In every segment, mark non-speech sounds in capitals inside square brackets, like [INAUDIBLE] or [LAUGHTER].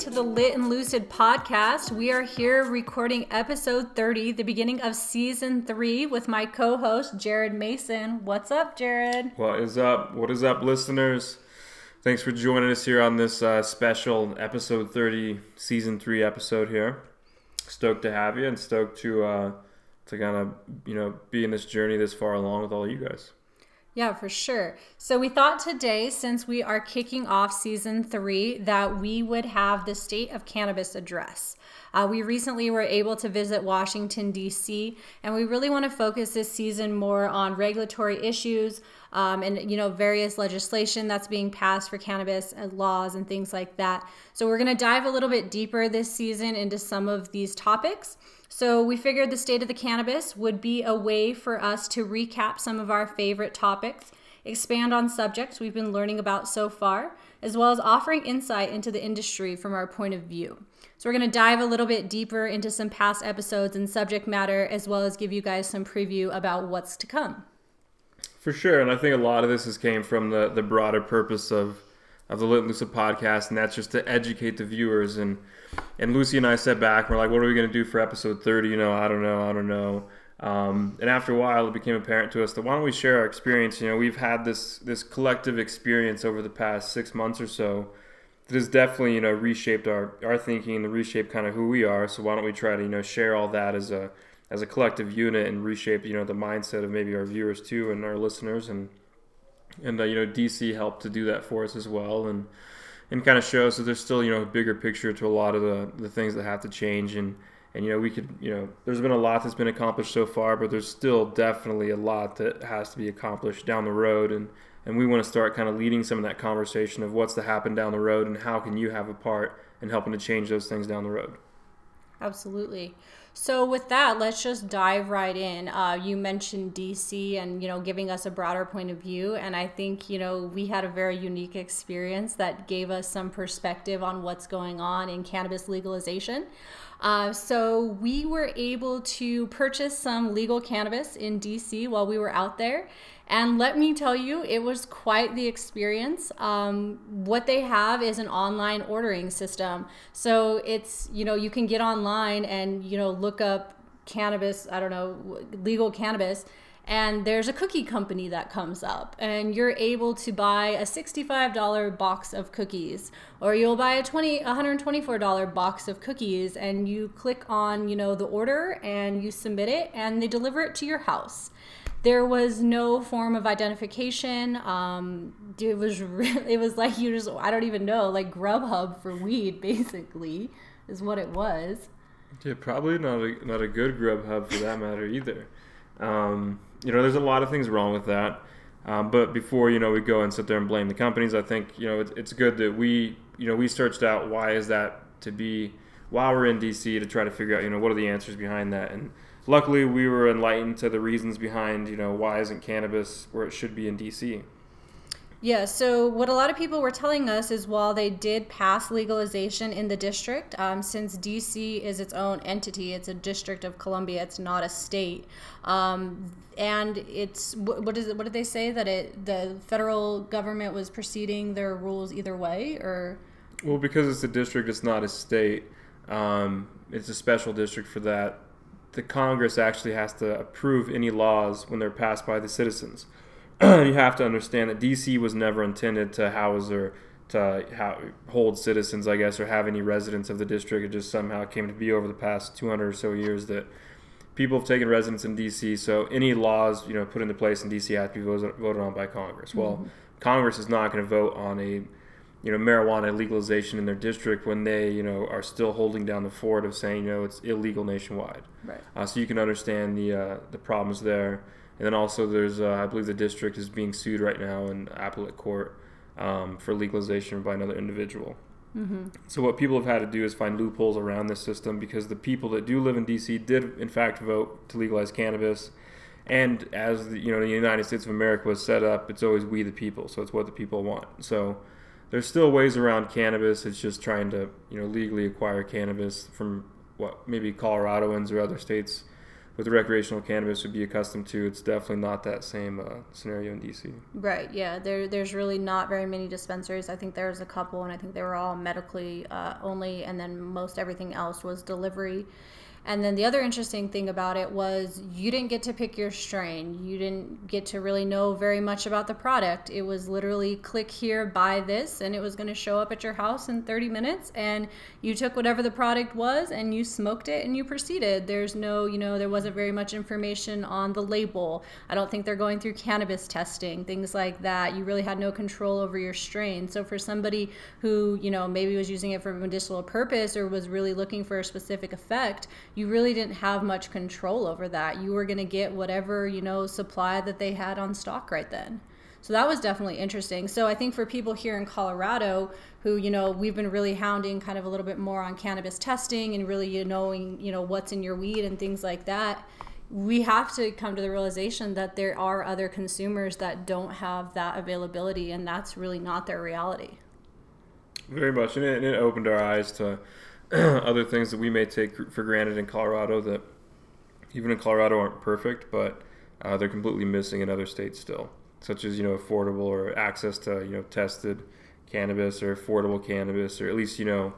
to the Lit and Lucid podcast. We are here recording episode 30, the beginning of season three, with my co host, Jared Mason. What's up, Jared? What is up? What is up, listeners? Thanks for joining us here on this uh, special episode 30, season three episode here. Stoked to have you and stoked to, uh, to kind of, you know, be in this journey this far along with all you guys. Yeah, for sure. So we thought today, since we are kicking off season three, that we would have the state of cannabis address. Uh, we recently were able to visit Washington, D.C., and we really want to focus this season more on regulatory issues um, and, you know, various legislation that's being passed for cannabis and laws and things like that. So we're going to dive a little bit deeper this season into some of these topics. So, we figured the state of the cannabis would be a way for us to recap some of our favorite topics, expand on subjects we've been learning about so far, as well as offering insight into the industry from our point of view. So, we're going to dive a little bit deeper into some past episodes and subject matter, as well as give you guys some preview about what's to come. For sure. And I think a lot of this has came from the, the broader purpose of, of the Lit Lucid podcast, and that's just to educate the viewers and and Lucy and I sat back. We're like, what are we going to do for episode 30? You know, I don't know. I don't know. Um, and after a while, it became apparent to us that why don't we share our experience? You know, we've had this this collective experience over the past six months or so that has definitely you know reshaped our our thinking and reshaped kind of who we are. So why don't we try to you know share all that as a as a collective unit and reshape you know the mindset of maybe our viewers too and our listeners and and uh, you know DC helped to do that for us as well and and kind of shows that there's still you know a bigger picture to a lot of the, the things that have to change and and you know we could you know there's been a lot that's been accomplished so far but there's still definitely a lot that has to be accomplished down the road and and we want to start kind of leading some of that conversation of what's to happen down the road and how can you have a part in helping to change those things down the road absolutely so with that, let's just dive right in. Uh, you mentioned DC and you know giving us a broader point of view, and I think you know we had a very unique experience that gave us some perspective on what's going on in cannabis legalization. Uh, so we were able to purchase some legal cannabis in DC while we were out there. And let me tell you, it was quite the experience. Um, what they have is an online ordering system. So it's, you know, you can get online and, you know, look up cannabis, I don't know, legal cannabis and there's a cookie company that comes up and you're able to buy a $65 box of cookies or you'll buy a 20 $124 box of cookies and you click on you know the order and you submit it and they deliver it to your house. There was no form of identification um, it was [LAUGHS] really, it was like you just i don't even know like grubhub for weed [LAUGHS] basically is what it was. Yeah probably not a, not a good grubhub for that matter either. Um, you know, there's a lot of things wrong with that. Um, but before you know we go and sit there and blame the companies, I think you know it's, it's good that we you know we searched out why is that to be while we're in DC to try to figure out you know what are the answers behind that and luckily we were enlightened to the reasons behind you know why isn't cannabis where it should be in DC. Yeah, so what a lot of people were telling us is while they did pass legalization in the district, um, since DC is its own entity, it's a district of Columbia, it's not a state. Um, and it's what is it, what did they say that it the federal government was proceeding their rules either way or well because it's a district it's not a state um, it's a special district for that the congress actually has to approve any laws when they're passed by the citizens [CLEARS THROAT] you have to understand that DC was never intended to house or to hold citizens, I guess, or have any residents of the district. It just somehow came to be over the past 200 or so years that people have taken residence in DC. So any laws, you know, put into place in DC have to be voted, voted on by Congress. Well, mm-hmm. Congress is not going to vote on a you know marijuana legalization in their district when they you know are still holding down the fort of saying you know it's illegal nationwide. Right. Uh, so you can understand the uh, the problems there. And then also there's, uh, I believe the district is being sued right now in appellate court um, for legalization by another individual. Mm-hmm. So what people have had to do is find loopholes around this system because the people that do live in D.C. did in fact vote to legalize cannabis, and as the, you know the United States of America was set up, it's always we the people, so it's what the people want. So there's still ways around cannabis. It's just trying to you know legally acquire cannabis from what maybe Coloradoans or other states with recreational cannabis would be accustomed to. It's definitely not that same uh, scenario in DC. Right. Yeah. There, there's really not very many dispensaries. I think there's a couple, and I think they were all medically uh, only, and then most everything else was delivery. And then the other interesting thing about it was you didn't get to pick your strain. You didn't get to really know very much about the product. It was literally click here, buy this, and it was going to show up at your house in 30 minutes. And you took whatever the product was and you smoked it and you proceeded. There's no, you know, there wasn't very much information on the label. I don't think they're going through cannabis testing, things like that. You really had no control over your strain. So for somebody who, you know, maybe was using it for a medicinal purpose or was really looking for a specific effect, you really didn't have much control over that. You were going to get whatever, you know, supply that they had on stock right then. So that was definitely interesting. So I think for people here in Colorado who, you know, we've been really hounding kind of a little bit more on cannabis testing and really you knowing, you know, what's in your weed and things like that. We have to come to the realization that there are other consumers that don't have that availability and that's really not their reality. Very much. And it, and it opened our eyes to [CLEARS THROAT] other things that we may take for granted in Colorado that even in Colorado aren't perfect, but uh, they're completely missing in other states still, such as you know affordable or access to you know tested cannabis or affordable cannabis, or at least you know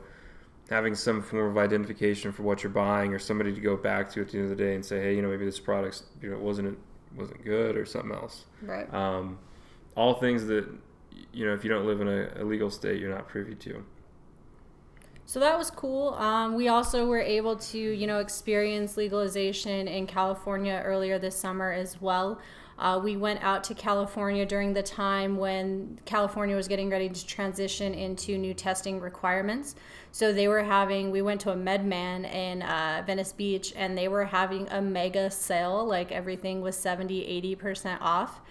having some form of identification for what you're buying, or somebody to go back to at the end of the day and say, hey, you know maybe this product you know wasn't wasn't good or something else. Right. Um, all things that you know if you don't live in a, a legal state, you're not privy to. So that was cool. Um, we also were able to, you know, experience legalization in California earlier this summer as well. Uh, we went out to California during the time when California was getting ready to transition into new testing requirements. So they were having, we went to a MedMen in uh, Venice Beach and they were having a mega sale, like everything was 70, 80% off.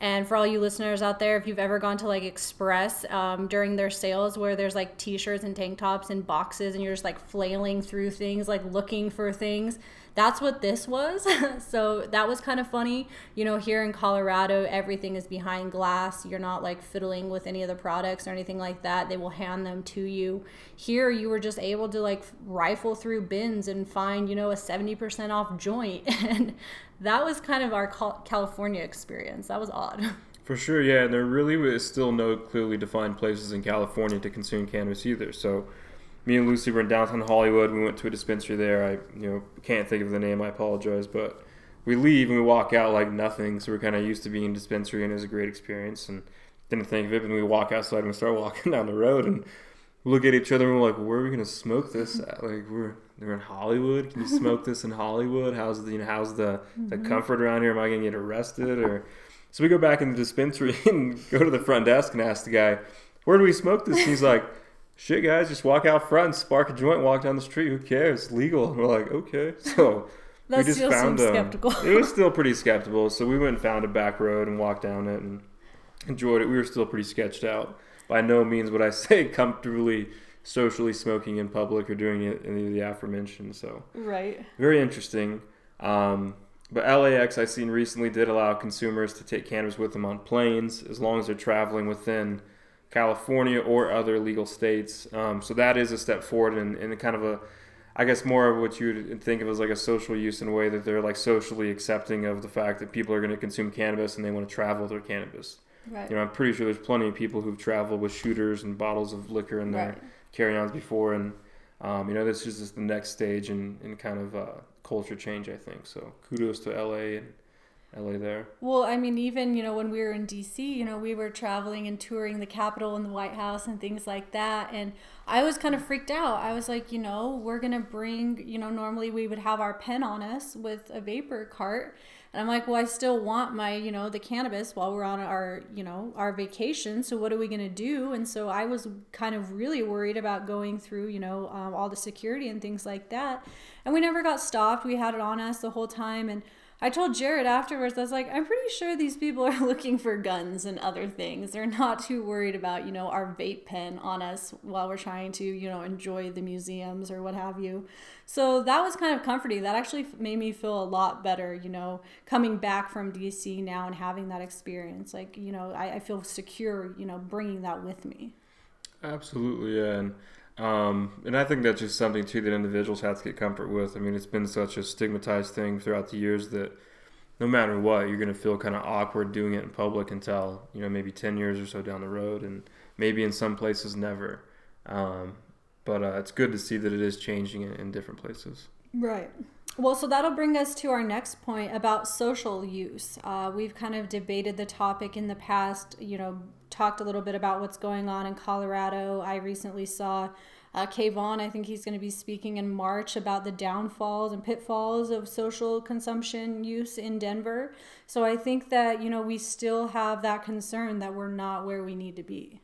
And for all you listeners out there, if you've ever gone to like Express um, during their sales where there's like t shirts and tank tops and boxes and you're just like flailing through things, like looking for things, that's what this was. [LAUGHS] so that was kind of funny. You know, here in Colorado, everything is behind glass. You're not like fiddling with any of the products or anything like that. They will hand them to you. Here, you were just able to like rifle through bins and find, you know, a 70% off joint. [LAUGHS] and that was kind of our California experience. That was odd. [LAUGHS] For sure, yeah, and there really is still no clearly defined places in California to consume cannabis either. So, me and Lucy were in downtown Hollywood. We went to a dispensary there. I, you know, can't think of the name. I apologize, but we leave and we walk out like nothing. So we're kind of used to being in dispensary, and it was a great experience. And didn't think of it. And we walk outside and we start walking [LAUGHS] down the road, and look at each other and we're like, where are we gonna smoke this at? Like we're we're in Hollywood. Can you smoke this in Hollywood? How's the you know how's the mm-hmm. the comfort around here? Am I gonna get arrested or? So we go back in the dispensary [LAUGHS] and go to the front desk and ask the guy, where do we smoke this? And he's like, shit, guys, just walk out front and spark a joint, walk down the street. Who cares? It's legal. And we're like, okay. [LAUGHS] So we just found a, skeptical. it was [LAUGHS] still pretty skeptical. So we went and found a back road and walked down it and enjoyed it. We were still pretty sketched out by no means would I [LAUGHS] say comfortably socially smoking in public or doing it any of the aforementioned. So right, very interesting. Um, but LAX I've seen recently did allow consumers to take cannabis with them on planes as long as they're traveling within California or other legal states. Um, so that is a step forward and in, in kind of a I guess more of what you would think of as like a social use in a way that they're like socially accepting of the fact that people are going to consume cannabis and they want to travel with their cannabis. Right. You know, I'm pretty sure there's plenty of people who've traveled with shooters and bottles of liquor in their right. carry-ons before, and um, you know, this is just the next stage in, in kind of uh, culture change, I think. So kudos to LA and LA there. Well, I mean, even you know when we were in DC, you know, we were traveling and touring the Capitol and the White House and things like that, and I was kind of freaked out. I was like, you know, we're gonna bring, you know, normally we would have our pen on us with a vapor cart and I'm like, well, I still want my, you know, the cannabis while we're on our, you know, our vacation. So what are we going to do? And so I was kind of really worried about going through, you know, um, all the security and things like that. And we never got stopped. We had it on us the whole time. And I told Jared afterwards, I was like, I'm pretty sure these people are [LAUGHS] looking for guns and other things. They're not too worried about, you know, our vape pen on us while we're trying to, you know, enjoy the museums or what have you. So that was kind of comforting. That actually made me feel a lot better, you know, coming back from DC now and having that experience. Like, you know, I, I feel secure, you know, bringing that with me. Absolutely, yeah. And Um, and I think that's just something too that individuals have to get comfort with. I mean, it's been such a stigmatized thing throughout the years that no matter what, you're going to feel kind of awkward doing it in public until you know maybe ten years or so down the road, and maybe in some places never. Um, but uh, it's good to see that it is changing in, different places. Right. Well, so that'll bring us to our next point about social use. Uh, we've kind of debated the topic in the past, you know, talked a little bit about what's going on in Colorado. I recently saw uh, Kayvon, I think he's going to be speaking in March about the downfalls and pitfalls of social consumption use in Denver. So I think that, you know, we still have that concern that we're not where we need to be.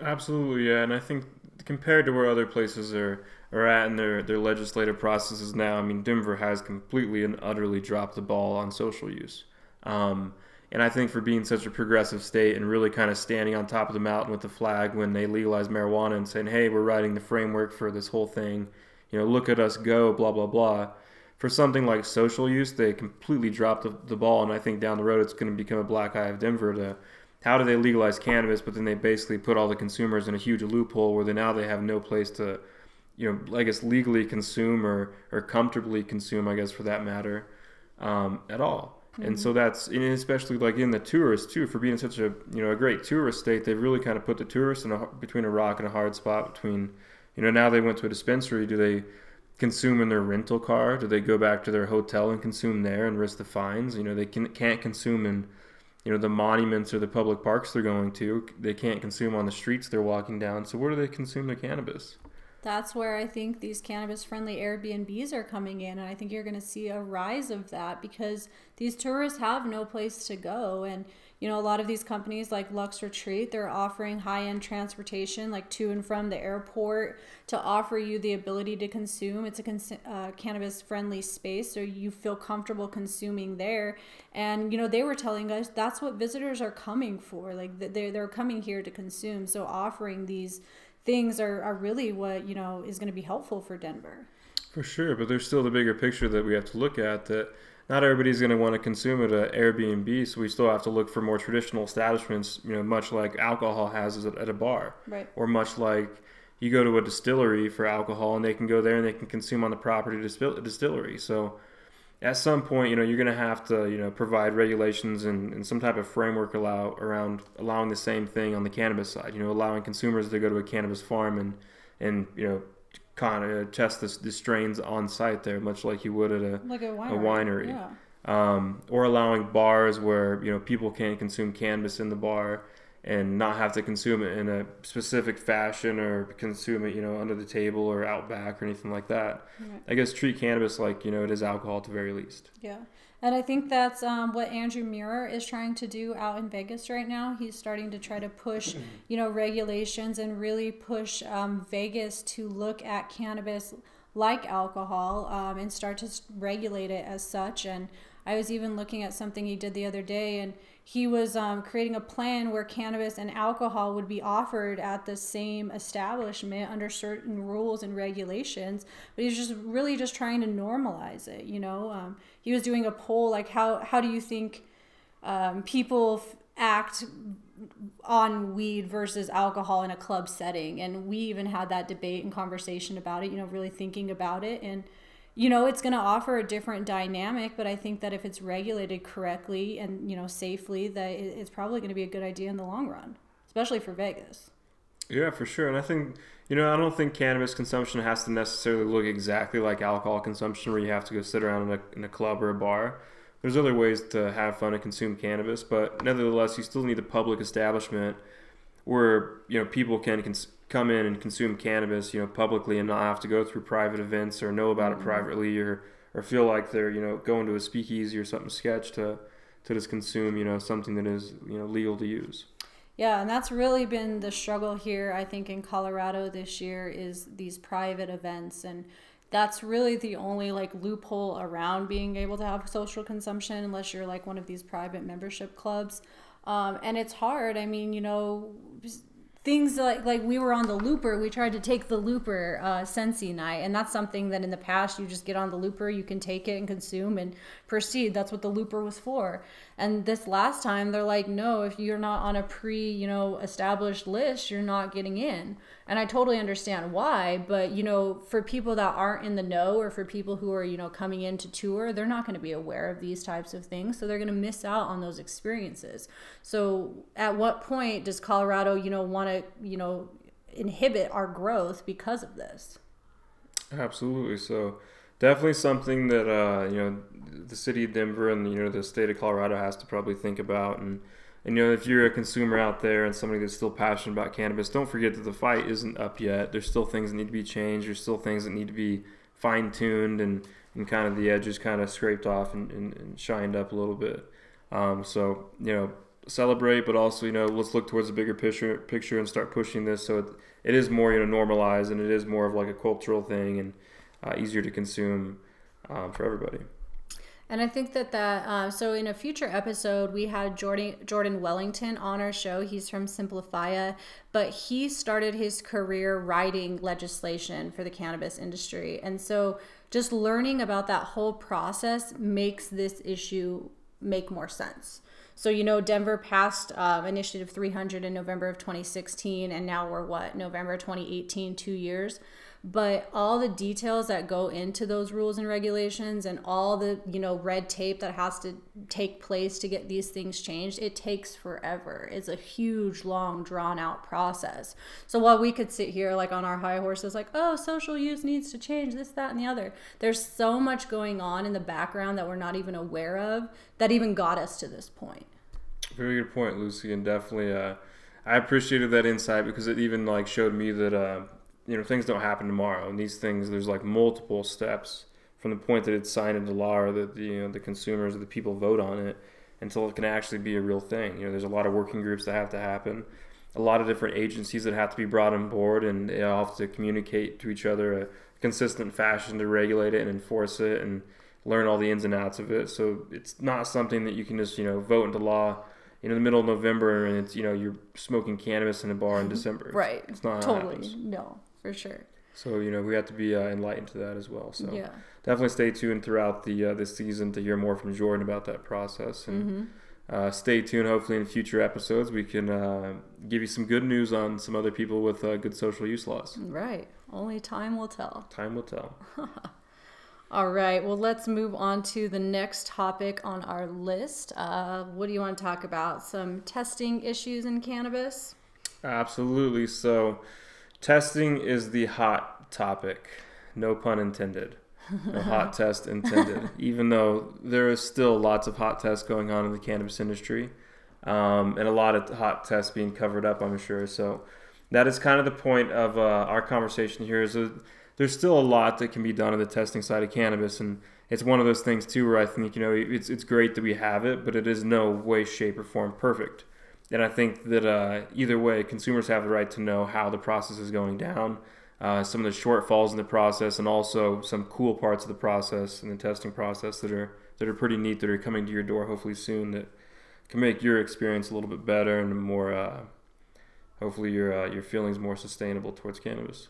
Absolutely, yeah. And I think compared to where other places are are at in their, their legislative processes now. I mean, Denver has completely and utterly dropped the ball on social use. Um, and I think for being such a progressive state and really kind of standing on top of the mountain with the flag when they legalized marijuana and saying, hey, we're writing the framework for this whole thing, you know, look at us go, blah, blah, blah. For something like social use, they completely dropped the, the ball. And I think down the road it's going to become a black eye of Denver to how do they legalize cannabis, but then they basically put all the consumers in a huge loophole where they now they have no place to you know, I guess legally consume or, or comfortably consume, I guess for that matter, um, at all. Mm-hmm. And so that's, and especially like in the tourists too, for being such a, you know, a great tourist state, they've really kind of put the tourists in a, between a rock and a hard spot between, you know, now they went to a dispensary. Do they consume in their rental car? Do they go back to their hotel and consume there and risk the fines? You know, they can, can't consume in, you know, the monuments or the public parks they're going to. They can't consume on the streets they're walking down. So where do they consume the cannabis? That's where I think these cannabis friendly Airbnbs are coming in. And I think you're going to see a rise of that because these tourists have no place to go. And, you know, a lot of these companies like Lux Retreat, they're offering high end transportation, like to and from the airport, to offer you the ability to consume. It's a cons- uh, cannabis friendly space, so you feel comfortable consuming there. And, you know, they were telling us that's what visitors are coming for. Like, they're, they're coming here to consume. So offering these things are, are really what you know is going to be helpful for denver. For sure but there's still the bigger picture that we have to look at that not everybody's going to want to consume at an airbnb so we still have to look for more traditional establishments you know much like alcohol has at a bar. Right. or much like you go to a distillery for alcohol and they can go there and they can consume on the property distillery. So at some point, you know, you're going to have to, you know, provide regulations and, and some type of framework allow around allowing the same thing on the cannabis side. You know, allowing consumers to go to a cannabis farm and and you know, kind of test the, the strains on site there, much like you would at a like a winery. A winery. Yeah. Um, or allowing bars where you know people can't consume cannabis in the bar and not have to consume it in a specific fashion or consume it, you know, under the table or out back or anything like that. Right. I guess treat cannabis like, you know, it is alcohol at the very least. Yeah. And I think that's um, what Andrew Muir is trying to do out in Vegas right now. He's starting to try to push, [CLEARS THROAT] you know, regulations and really push um, Vegas to look at cannabis like alcohol um, and start to regulate it as such. And I was even looking at something he did the other day, and he was um, creating a plan where cannabis and alcohol would be offered at the same establishment under certain rules and regulations but he's just really just trying to normalize it you know? Um, he was doing a poll like how how do you think um, people f- act on weed versus alcohol in a club setting? And we even had that debate and conversation about it you know really thinking about it and you know it's going to offer a different dynamic but i think that if it's regulated correctly and you know safely that it's probably going to be a good idea in the long run especially for vegas. Yeah for sure and i think you know i don't think cannabis consumption has to necessarily look exactly like alcohol consumption where you have to go sit around in a, in a club or a bar. There's other ways to have fun and consume cannabis but nevertheless you still need a public establishment where you know people can cons- come in and consume cannabis, you know, publicly and not have to go through private events or know about it mm-hmm. privately or or feel like they're you know going to a speakeasy or something sketch to to just consume you know something that is you know legal to use. Yeah, and that's really been the struggle here. I think in Colorado this year is these private events and that's really the only like loophole around being able to have social consumption unless you're like one of these private membership clubs um, and it's hard i mean you know things like like we were on the looper we tried to take the looper uh sensi night and that's something that in the past you just get on the looper you can take it and consume and proceed. That's what the looper was for. And this last time they're like no if you're not on a pre you know established list you're not getting in. And i totally understand why but you know for people that aren't in the know or for people who are you know coming in to tour they're not going to be aware of these types of things. So they're going to miss out on those experiences. So at what point does colorado you know want to you know inhibit our growth because of this? Absolutely. So definitely something that uh, you know the city of denver and you know the state of colorado has to probably think about and and you know, if you're a consumer out there and somebody that's still passionate about cannabis, don't forget that the fight isn't up yet. There's still things that need to be changed. There's still things that need to be fine tuned and, and kind of the edges kind of scraped off and, and, and shined up a little bit. Um, so, you know, celebrate, but also, you know, let's look towards the bigger picture picture and start pushing this so it, it is more, you know, normalized and it is more of like a cultural thing and uh, easier to consume um, for everybody. And I think that that uh, so in a future episode we had Jordan Jordan Wellington on our show. He's from Simplifya, but he started his career writing legislation for the cannabis industry, and so just learning about that whole process makes this issue make more sense. So you know, Denver passed uh, Initiative 300 in November of 2016, and now we're what November 2018, two years but all the details that go into those rules and regulations and all the you know red tape that has to take place to get these things changed it takes forever. It's a huge long drawn out process. So while we could sit here like on our high horses like oh social use needs to change this that and the other there's so much going on in the background that we're not even aware of that even got us to this point. Very good point lucy and definitely uh I appreciated that insight because it even like showed me that uh, you know things don't happen tomorrow. And these things there's like multiple steps from the point that it's signed into law or that the, you know the consumers or the people vote on it until it can actually be a real thing. You know there's a lot of working groups that have to happen a lot of different agencies that have to be brought on board and they all have to communicate to each other a consistent fashion to regulate it and enforce it and learn all the ins and outs of it. So it's not something that you can just you know vote into law in the middle of November and it's you know you're smoking cannabis in a bar in [LAUGHS] December. Right. It's not totally. no for sure. So you know we have to be uh, enlightened to that as well. So yeah. definitely stay tuned throughout the uh, this season to hear more from Jordan about that process and. Mm-hmm. Uh, stay tuned. Hopefully, in future episodes, we can uh, give you some good news on some other people with uh, good social use laws. Right. Only time will tell. [LAUGHS] Time will tell. All right. Well, let's move on to the next topic on our list. Uh, what do you want to talk about? Some testing issues in cannabis? Absolutely. So, Testing is the hot topic. No pun intended. No [LAUGHS] hot test intended. Even though there is still lots of hot tests going on in the cannabis industry, um, and a lot of hot tests being covered up, I'm sure. So that is kind of the point of uh, our conversation here. Is that there's still a lot that can be done on the testing side of cannabis, and it's one of those things too where I think you know it's it's great that we have it, but it is no way, shape, or form perfect. And I think that uh, either way, consumers have the right to know how the process is going down, uh, some of the shortfalls in the process, and also some cool parts of the process and the testing process that are that are pretty neat that are coming to your door hopefully soon that can make your experience a little bit better and more uh, hopefully your uh, your feelings more sustainable towards cannabis.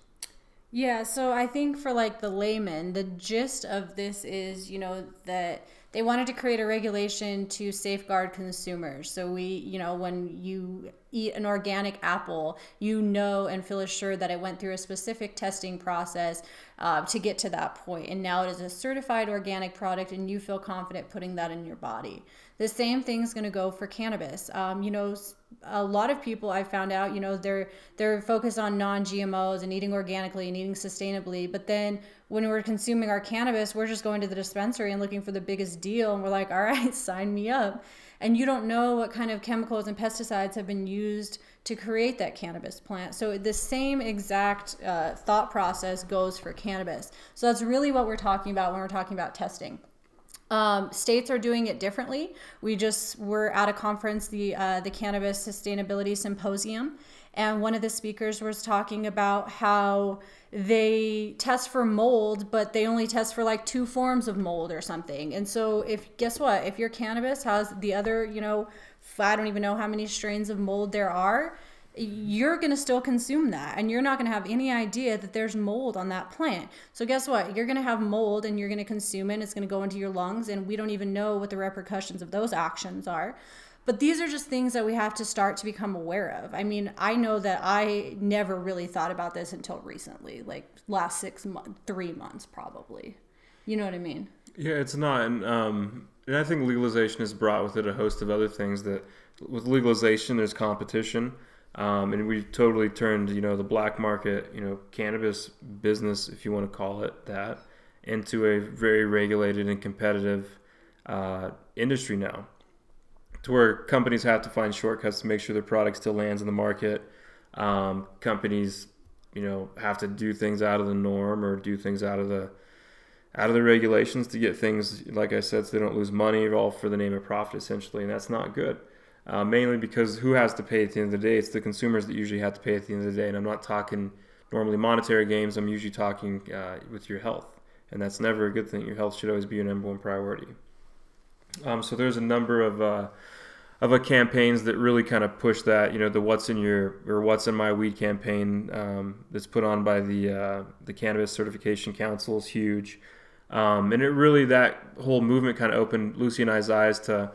Yeah, so I think for like the layman, the gist of this is, you know, that they wanted to create a regulation to safeguard consumers. So we, you know, when you eat an organic apple, you know and feel assured that it went through a specific testing process uh, to get to that point. And now it is a certified organic product, and you feel confident putting that in your body. The same thing is going to go for cannabis. Um, you know, a lot of people I found out, you know, they're they're focused on non-GMOs and eating organically and eating sustainably, but then when we're consuming our cannabis, we're just going to the dispensary and looking for the biggest deal. And we're like, all right, [LAUGHS] sign me up. And you don't know what kind of chemicals and pesticides have been used to create that cannabis plant. So the same exact uh, thought process goes for cannabis. So that's really what we're talking about when we're talking about testing. Um, states are doing it differently. We just were at a conference, the uh, the Cannabis Sustainability Symposium, and one of the speakers was talking about how they test for mold, but they only test for like two forms of mold or something. And so, if guess what, if your cannabis has the other, you know, I don't even know how many strains of mold there are, you're going to still consume that and you're not going to have any idea that there's mold on that plant. So guess what? You're going to have mold and you're going to consume it. It's going to go into your lungs and we don't even know what the repercussions of those actions are. But these are just things that we have to start to become aware of. I mean, I know that I never really thought about this until recently, like last 6 months, 3 months probably. You know what I mean? Yeah, it's not and um and I think legalization has brought with it a host of other things that with legalization there's competition um, and we've totally turned, you know, the black market, you know, cannabis business, if you want to call it that, into a very regulated and competitive uh, industry now, to where companies have to find shortcuts to make sure their product still lands in the market. Um, companies, you know, have to do things out of the norm or do things out of the out of the regulations to get things, like I said, so they don't lose money, all for the name of profit, essentially, and that's not good uh, mainly because who has to pay at the end of the day? It's the consumers that usually have to pay at the end of the day. And I'm not talking normally monetary gains. I'm usually talking uh, with your health, and that's never a good thing. Your health should always be your number one priority. Um, so there's a number of uh, of a campaigns that really kind of push that. You know, the "What's in Your" or "What's in My Weed" campaign um, that's put on by the uh, the Cannabis Certification Council is huge, um, and it really that whole movement kind of opened Lucy and I's eyes to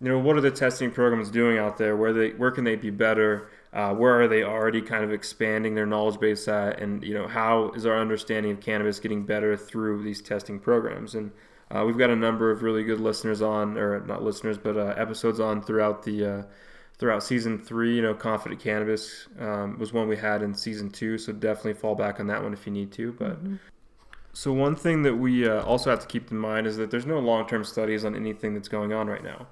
you know, what are the testing programs doing out there? Where they, where can they be better? Uh, where are they already kind of expanding their knowledge base at? And you know, how is our understanding of cannabis getting better through these testing programs? And uh, we've got a number of really good listeners on, or not listeners, but uh, episodes on throughout the uh, throughout season three. You know, confident cannabis um, was one we had in season two, so definitely fall back on that one if you need to. But mm-hmm. so one thing that we uh, also have to keep in mind is that there's no long term studies on anything that's going on right now.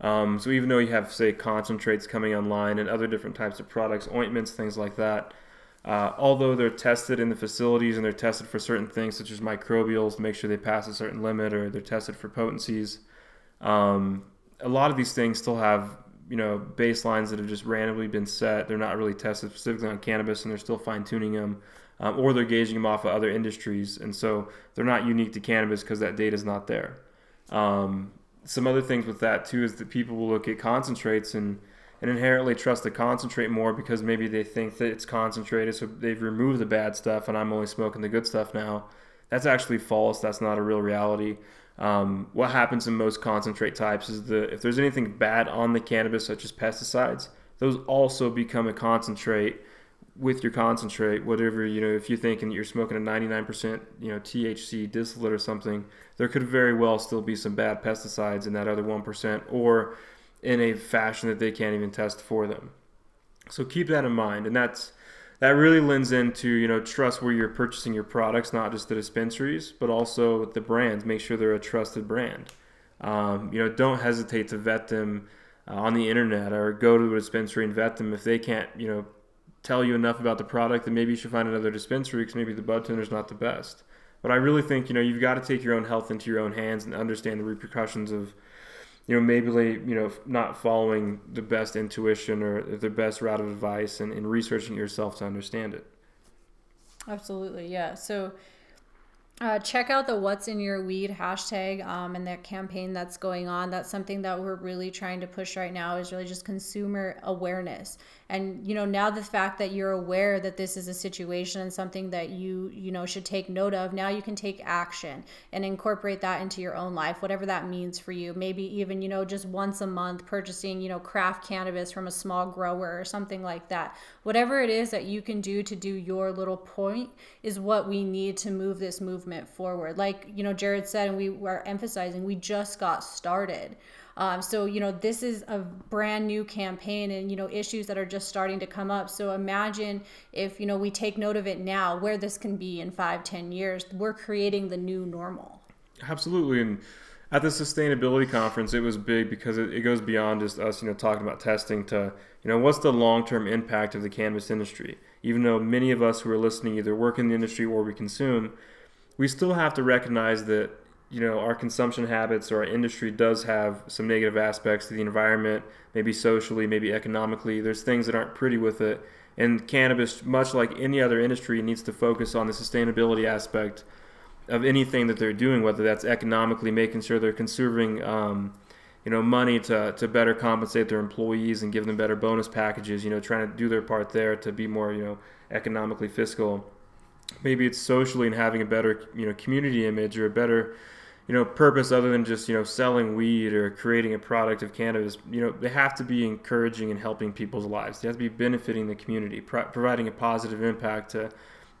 Um, so even though you have, say, concentrates coming online and other different types of products, ointments, things like that, uh, although they're tested in the facilities and they're tested for certain things such as microbials to make sure they pass a certain limit or they're tested for potencies, um, a lot of these things still have you know baselines that have just randomly been set. They're not really tested specifically on cannabis, and they're still fine tuning them, um, or they're gauging them off of other industries, and so they're not unique to cannabis because that data is not there. Um, some other things with that too is that people will look at concentrates and and inherently trust the concentrate more because maybe they think that it's concentrated, so they've removed the bad stuff, and I'm only smoking the good stuff now. That's actually false. That's not a real reality. Um, what happens in most concentrate types is that if there's anything bad on the cannabis, such as pesticides, those also become a concentrate with your concentrate, whatever you know, if you're thinking that you're smoking a 99% you know THC distillate or something, there could very well still be some bad pesticides in that other one percent, or in a fashion that they can't even test for them. So keep that in mind, and that's that really lends into you know trust where you're purchasing your products, not just the dispensaries, but also the brands. Make sure they're a trusted brand. Um, you know, don't hesitate to vet them uh, on the internet or go to a dispensary and vet them if they can't you know tell you enough about the product, then maybe you should find another dispensary because maybe the bud tender is not the best. But I really think you know you've got to take your own health into your own hands and understand the repercussions of you know maybe you know not following the best intuition or the best route of advice and, and researching yourself to understand it. Absolutely, yeah. So uh, check out the What's in Your Weed hashtag um, and that campaign that's going on. That's something that we're really trying to push right now is really just consumer awareness. And you know, now the fact that you're aware that this is a situation and something that you you know should take note of, now you can take action and incorporate that into your own life, whatever that means for you. Maybe even you know just once a month purchasing you know craft cannabis from a small grower or something like that. Whatever it is that you can do to do your little point is what we need to move this movement forward. Like, you know, Jared said, and we were emphasizing, we just got started. Um, so, you know, this is a brand new campaign and, you know, issues that are just starting to come up. So imagine if, you know, we take note of it now, where this can be in five, ten years. We're creating the new normal. Absolutely. And at the sustainability conference, it was big because it, it goes beyond just us, you know, talking about testing to, you know, what's the long term impact of the cannabis industry? Even though many of us who are listening either work in the industry or we consume, we still have to recognize that you know our consumption habits or our industry does have some negative aspects to the environment maybe socially maybe economically there's things that aren't pretty with it and cannabis much like any other industry needs to focus on the sustainability aspect of anything that they're doing whether that's economically making sure they're conserving um, you know, money to, to better compensate their employees and give them better bonus packages, you know, trying to do their part there to be more, you know, economically fiscal. Maybe it's socially and having a better, you know, community image or a better, you know, purpose other than just, you know, selling weed or creating a product of cannabis. You know, they have to be encouraging and helping people's lives. They have to be benefiting the community, pro- providing a positive impact to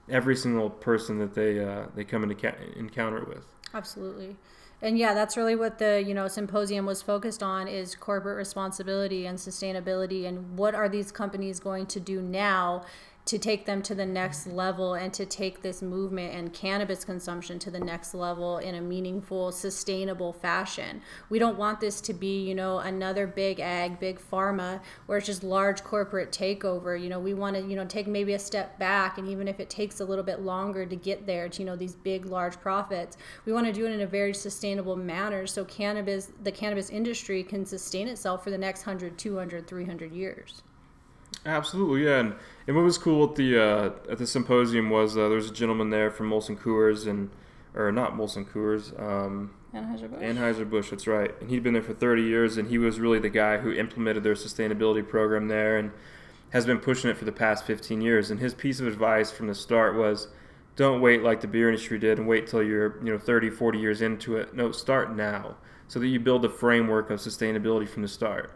every single person that they uh, they come into ca- encounter with. Absolutely and yeah that's really what the you know symposium was focused on is corporate responsibility and sustainability and what are these companies going to do now to take them to the next level and to take this movement and cannabis consumption to the next level in a meaningful, sustainable fashion. We don't want this to be, you know, another big ag, big pharma where it's just large corporate takeover. You know, we want to, you know, take maybe a step back and even if it takes a little bit longer to get there to, you know, these big, large profits, we want to do it in a very sustainable manner so cannabis, the cannabis industry can sustain itself for the next 100, 200, 300 years. Absolutely, yeah. And, and what was cool at the uh, at the symposium was uh, there was a gentleman there from Molson Coors and or not Molson Coors, um, Anheuser Busch. Anheuser Busch, that's right. And he'd been there for 30 years, and he was really the guy who implemented their sustainability program there and has been pushing it for the past 15 years. And his piece of advice from the start was, don't wait like the beer industry did and wait till you're you know 30, 40 years into it. No, start now, so that you build a framework of sustainability from the start.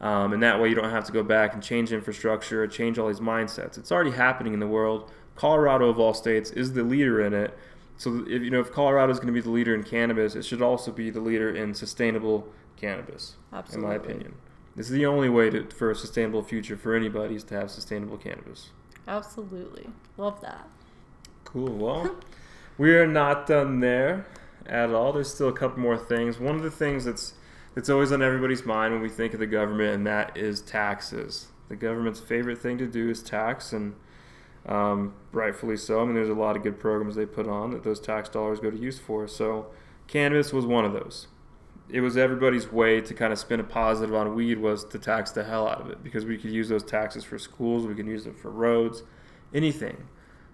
Um, and that way you don't have to go back and change infrastructure or change all these mindsets. It's already happening in the world. Colorado of all states is the leader in it. So if you know if Colorado is going to be the leader in cannabis, it should also be the leader in sustainable cannabis. Absolutely. In my opinion, this is the only way to, for a sustainable future for anybody is to have sustainable cannabis. Absolutely, love that. Cool. Well, [LAUGHS] we are not done there at all. There's still a couple more things. One of the things that's it's always on everybody's mind when we think of the government, and that is taxes. The government's favorite thing to do is tax, and um, rightfully so. I mean, there's a lot of good programs they put on that those tax dollars go to use for. So, cannabis was one of those. It was everybody's way to kind of spin a positive on weed was to tax the hell out of it because we could use those taxes for schools, we can use them for roads, anything.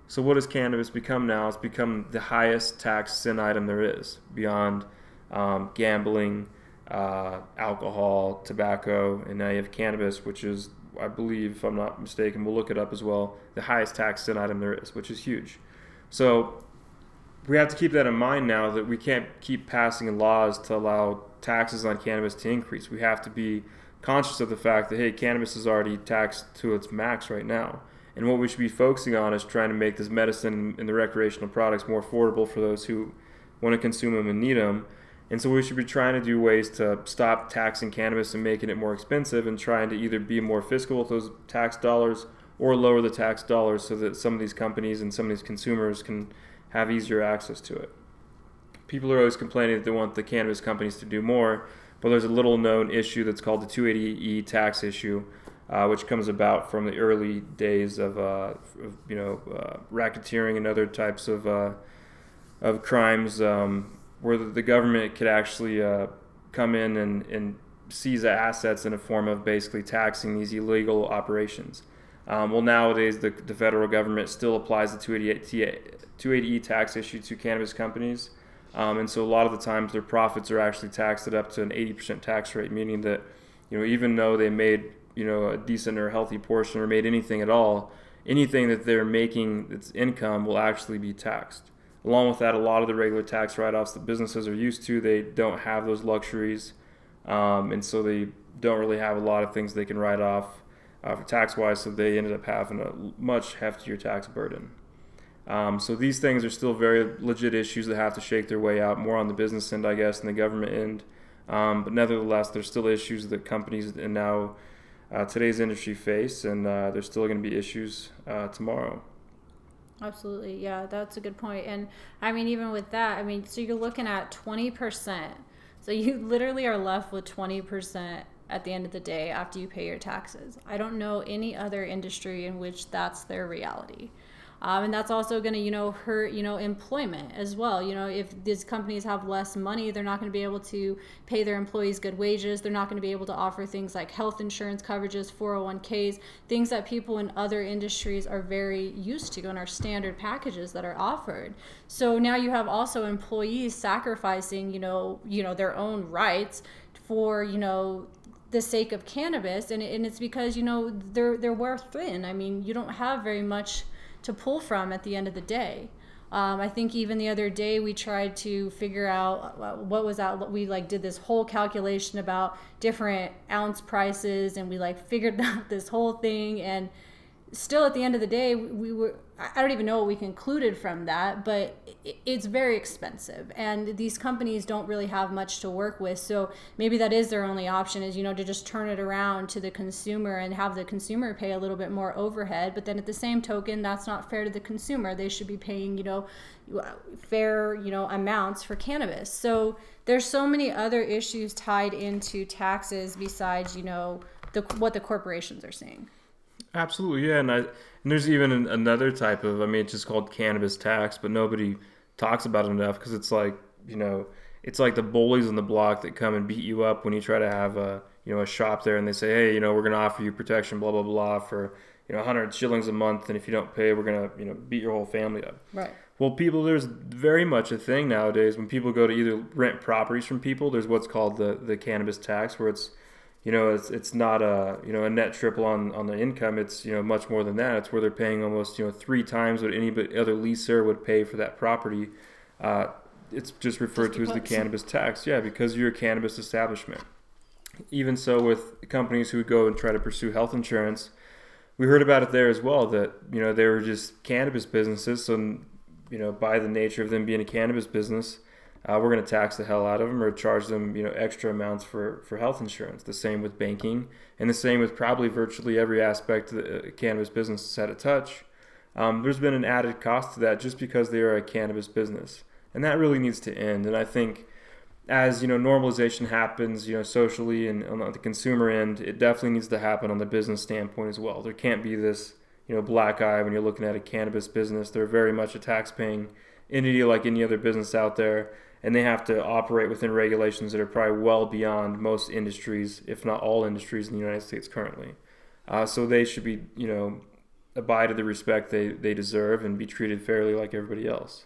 So, what has cannabis become now? It's become the highest tax sin item there is beyond um, gambling uh, alcohol, tobacco, and now you have cannabis, which is, I believe, if I'm not mistaken, we'll look it up as well, the highest tax sin item there is, which is huge. So we have to keep that in mind now that we can't keep passing laws to allow taxes on cannabis to increase. We have to be conscious of the fact that, hey, cannabis is already taxed to its max right now. And what we should be focusing on is trying to make this medicine and the recreational products more affordable for those who want to consume them and need them and so we should be trying to do ways to stop taxing cannabis and making it more expensive and trying to either be more fiscal with those tax dollars or lower the tax dollars so that some of these companies and some of these consumers can have easier access to it. People are always complaining that they want the cannabis companies to do more, but there's a little known issue that's called the 280E tax issue, uh, which comes about from the early days of, uh, of you know uh, racketeering and other types of uh, of crimes. Um, where the government could actually uh, come in and, and seize assets in a form of basically taxing these illegal operations. Um, well, nowadays the, the federal government still applies the 288 280E tax issue to cannabis companies. Um, and so a lot of the times their profits are actually taxed at up to an 80% tax rate, meaning that, you know, even though they made, you know, a decent or healthy portion or made anything at all, anything that they're making that's income will actually be taxed. Along with that, a lot of the regular tax write offs that businesses are used to, they don't have those luxuries. Um, and so they don't really have a lot of things they can write off uh, for tax wise, so they ended up having a much heftier tax burden. Um, so these things are still very legit issues that have to shake their way out more on the business end, I guess, than the government end. Um, but nevertheless, there's still issues that companies and now uh, today's industry face, and uh, there's still going to be issues uh, tomorrow. Absolutely. Yeah, that's a good point. And I mean, even with that, I mean, so you're looking at 20%. So you [LAUGHS] literally are left with 20% at the end of the day after you pay your taxes. I don't know any other industry in which that's their reality. Um, and that's also going to you know hurt you know employment as well. You know if these companies have less money they're not going to be able to pay their employees good wages. They're not going to be able to offer things like health insurance coverages 401ks things that people in other industries are very used to and are standard packages that are offered. So now you have also employees sacrificing you know you know their own rights for you know the sake of cannabis, and, and it's because you know they're they're wear thin. I mean, you don't have very much to pull from at the end of the day. Um, I think even the other day we tried to figure out uh, what was out. We like did this whole calculation about different ounce prices, and we like figured [LAUGHS] out this whole thing. And still, at the end of the day, we were I don't even know what we concluded from that, but it's very expensive, and these companies don't really have much to work with. So maybe that is their only option is you know to just turn it around to the consumer and have the consumer pay a little bit more overhead. But then at the same token, that's not fair to the consumer. They should be paying you know fair you know amounts for cannabis. So there's so many other issues tied into taxes besides you know the what the corporations are saying. Absolutely, yeah, and I and there's even an, another type of, I mean, it's just called cannabis tax, but nobody talks about it enough because it's like, you know, it's like the bullies on the block that come and beat you up when you try to have a, you know, a shop there and they say, hey, you know, we're going to offer you protection, blah, blah, blah, for, you know, 100 shillings a month. And if you don't pay, we're going to, you know, beat your whole family up. Right. Well, people, there's very much a thing nowadays when people go to either rent properties from people, there's what's called the, the cannabis tax, where it's, you know, it's it's not a you know a net triple on on the income. It's you know much more than that. It's where they're paying almost you know three times what any other leaser would pay for that property. Uh, it's just referred just to as the cannabis tax. Yeah, because you're a cannabis establishment. Even so, with companies who would go and try to pursue health insurance, we heard about it there as well. That you know they were just cannabis businesses, so you know by the nature of them being a cannabis business uh, we're going to tax the hell out of them or charge them you know extra amounts for, for health insurance. The same with banking and the same with probably virtually every aspect the uh, cannabis business has had a touch. Um, there's been an added cost to that just because they are a cannabis business and that really needs to end. And i think as you know normalization happens you know socially and on the consumer end it definitely needs to happen on the business standpoint as well. There can't be this you know black eye when you're looking at a cannabis business. They're very much a tax paying entity like any other business out there and they have to operate within regulations that are probably well beyond most industries, if not all industries in the United States currently. Uh, so they should be, you know, abide to the respect they, they deserve and be treated fairly like everybody else.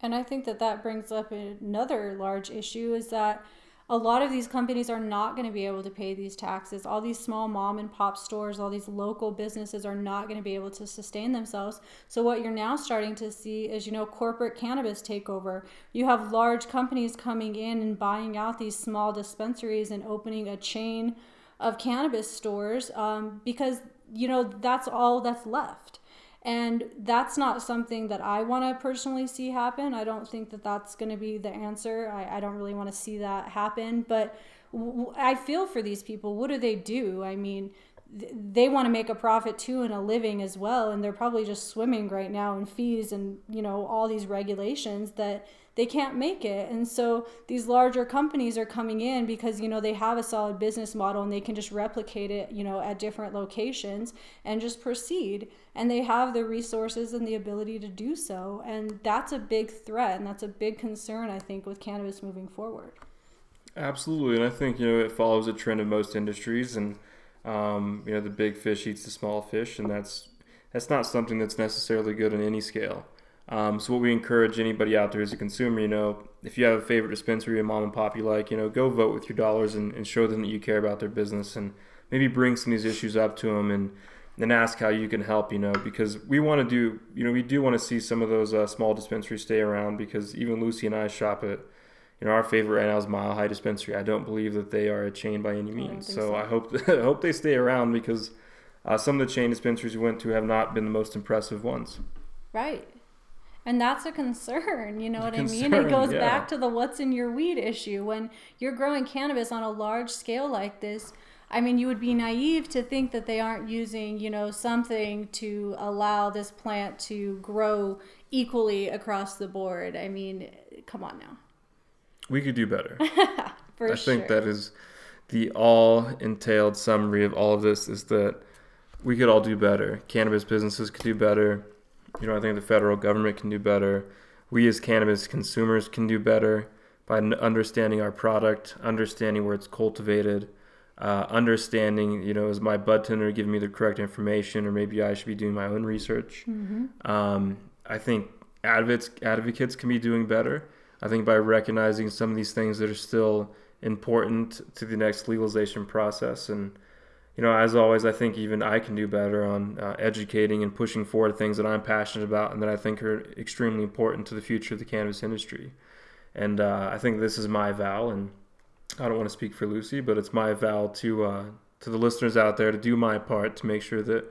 And I think that that brings up another large issue is that a lot of these companies are not going to be able to pay these taxes. All these small mom and pop stores, all these local businesses are not going to be able to sustain themselves. So what you're now starting to see is, you know, corporate cannabis takeover. You have large companies coming in and buying out these small dispensaries and opening a chain of cannabis stores um, because you know that's all that's left and that's not something that I want to personally see happen. I don't think that that's going to be the answer. I, I don't really want to see that happen. But w- I feel for these people. What do they do? I mean, th- they want to make a profit too and a living as well. And they're probably just swimming right now in fees and, you know, all these regulations that they can't make it. And so these larger companies are coming in because, you know, they have a solid business model and they can just replicate it, you know, at different locations and just proceed. And they have the resources and the ability to do so. And that's a big threat and that's a big concern, I think, with cannabis moving forward. Absolutely. And I think, you know, it follows a trend of most industries and, um, you know, the big fish eats the small fish. And that's, that's not something that's necessarily good on any scale. Um, so what we encourage anybody out there as a consumer, you know, if you have a favorite dispensary or mom and pop you like, you know, go vote with your dollars and, and show them that you care about their business and maybe bring some of these issues up to them and then ask how you can help, you know, because we want to do, you know, we do want to see some of those uh, small dispensaries stay around because even Lucy and I shop at, you know, our favorite right now is Mile High Dispensary. I don't believe that they are a chain by any means. I so, so, I hope [LAUGHS] I hope they stay around because uh, some of the chain dispensaries we went to have not been the most impressive ones. Right. And that's a concern, you know what concern, I mean? It goes yeah. back to the what's in your weed issue. When you're growing cannabis on a large scale like this, I mean, you would be naive to think that they aren't using, you know, something to allow this plant to grow equally across the board. I mean, come on now. We could do better. [LAUGHS] For I sure. think that is the all entailed summary of all of this is that we could all do better. Cannabis businesses could do better you know, I think the federal government can do better. We as cannabis consumers can do better by understanding our product, understanding where it's cultivated, uh, understanding, you know, is my bud tender giving me the correct information, or maybe I should be doing my own research. Mm-hmm. Um, I think advocates advocates can be doing better. I think by recognizing some of these things that are still important to the next legalization process. And you know, as always, I think even I can do better on uh, educating and pushing forward things that I'm passionate about and that I think are extremely important to the future of the cannabis industry. And uh, I think this is my vow, and I don't want to speak for Lucy, but it's my vow to uh, to the listeners out there to do my part to make sure that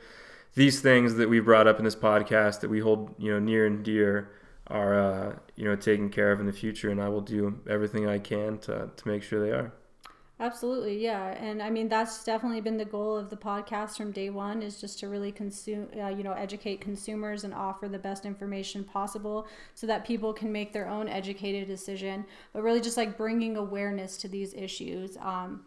these things that we brought up in this podcast that we hold you know near and dear are uh, you know taken care of in the future, and I will do everything I can to to make sure they are. Absolutely, yeah, and I mean that's definitely been the goal of the podcast from day one is just to really consume, uh, you know, educate consumers and offer the best information possible so that people can make their own educated decision. But really, just like bringing awareness to these issues. Um,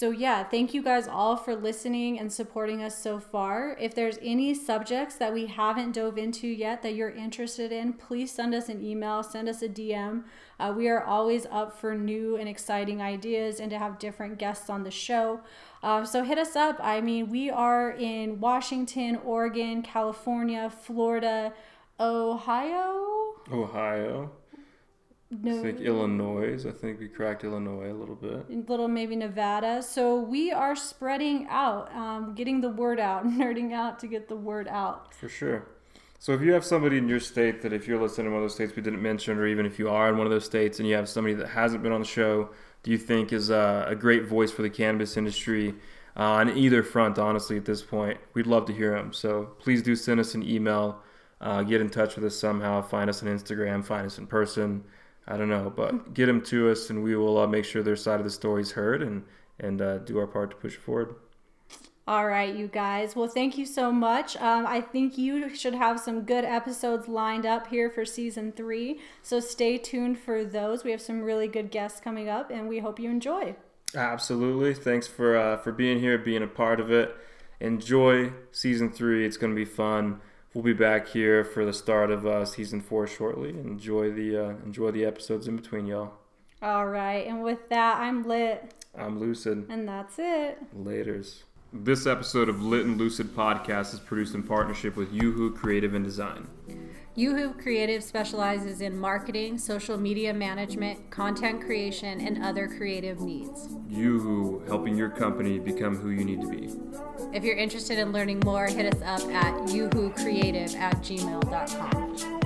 so, yeah, thank you guys all for listening and supporting us so far. If there's any subjects that we haven't dove into yet that you're interested in, please send us an email, send us a DM. Uh, we are always up for new and exciting ideas and to have different guests on the show. Um, so hit us up. I mean, we are in Washington, Oregon, California, Florida, Ohio. Ohio. No. I think Illinois. I think we cracked Illinois a little bit. A little maybe Nevada. So we are spreading out, um, getting the word out, [LAUGHS] nerding out to get the word out. For sure. So if you have somebody in your state that if you're listening to one of those states we didn't mention, or even if you are in one of those states and you have somebody that hasn't been on the show, do you think is a, a great voice for the cannabis industry uh, on either front? Honestly, at this point, we'd love to hear them. So please do send us an email, uh, get in touch with us somehow, find us on Instagram, find us in person. I don't know, but get them to us, and we will uh, make sure their side of the story is heard and and uh, do our part to push it forward. All right, you guys. Well, thank you so much. Um, I think you should have some good episodes lined up here for season three. So stay tuned for those. We have some really good guests coming up, and we hope you enjoy. Absolutely. Thanks for uh, for being here, being a part of it. Enjoy season three. It's going to be fun we'll be back here for the start of uh, season four shortly. Enjoy the uh, enjoy the episodes in between, y'all. All right, and with that, I'm lit. I'm lucid. And that's it. Laters. This episode of Lit and Lucid podcast is produced in partnership with Yoo-Hoo Creative and Design. Yoo-Hoo Creative specializes in marketing, social media management, content creation, and other creative needs. Yoo-Hoo, helping your company become who you need to be. If you're interested in learning more, hit us up at youhoocreative at gmail.com.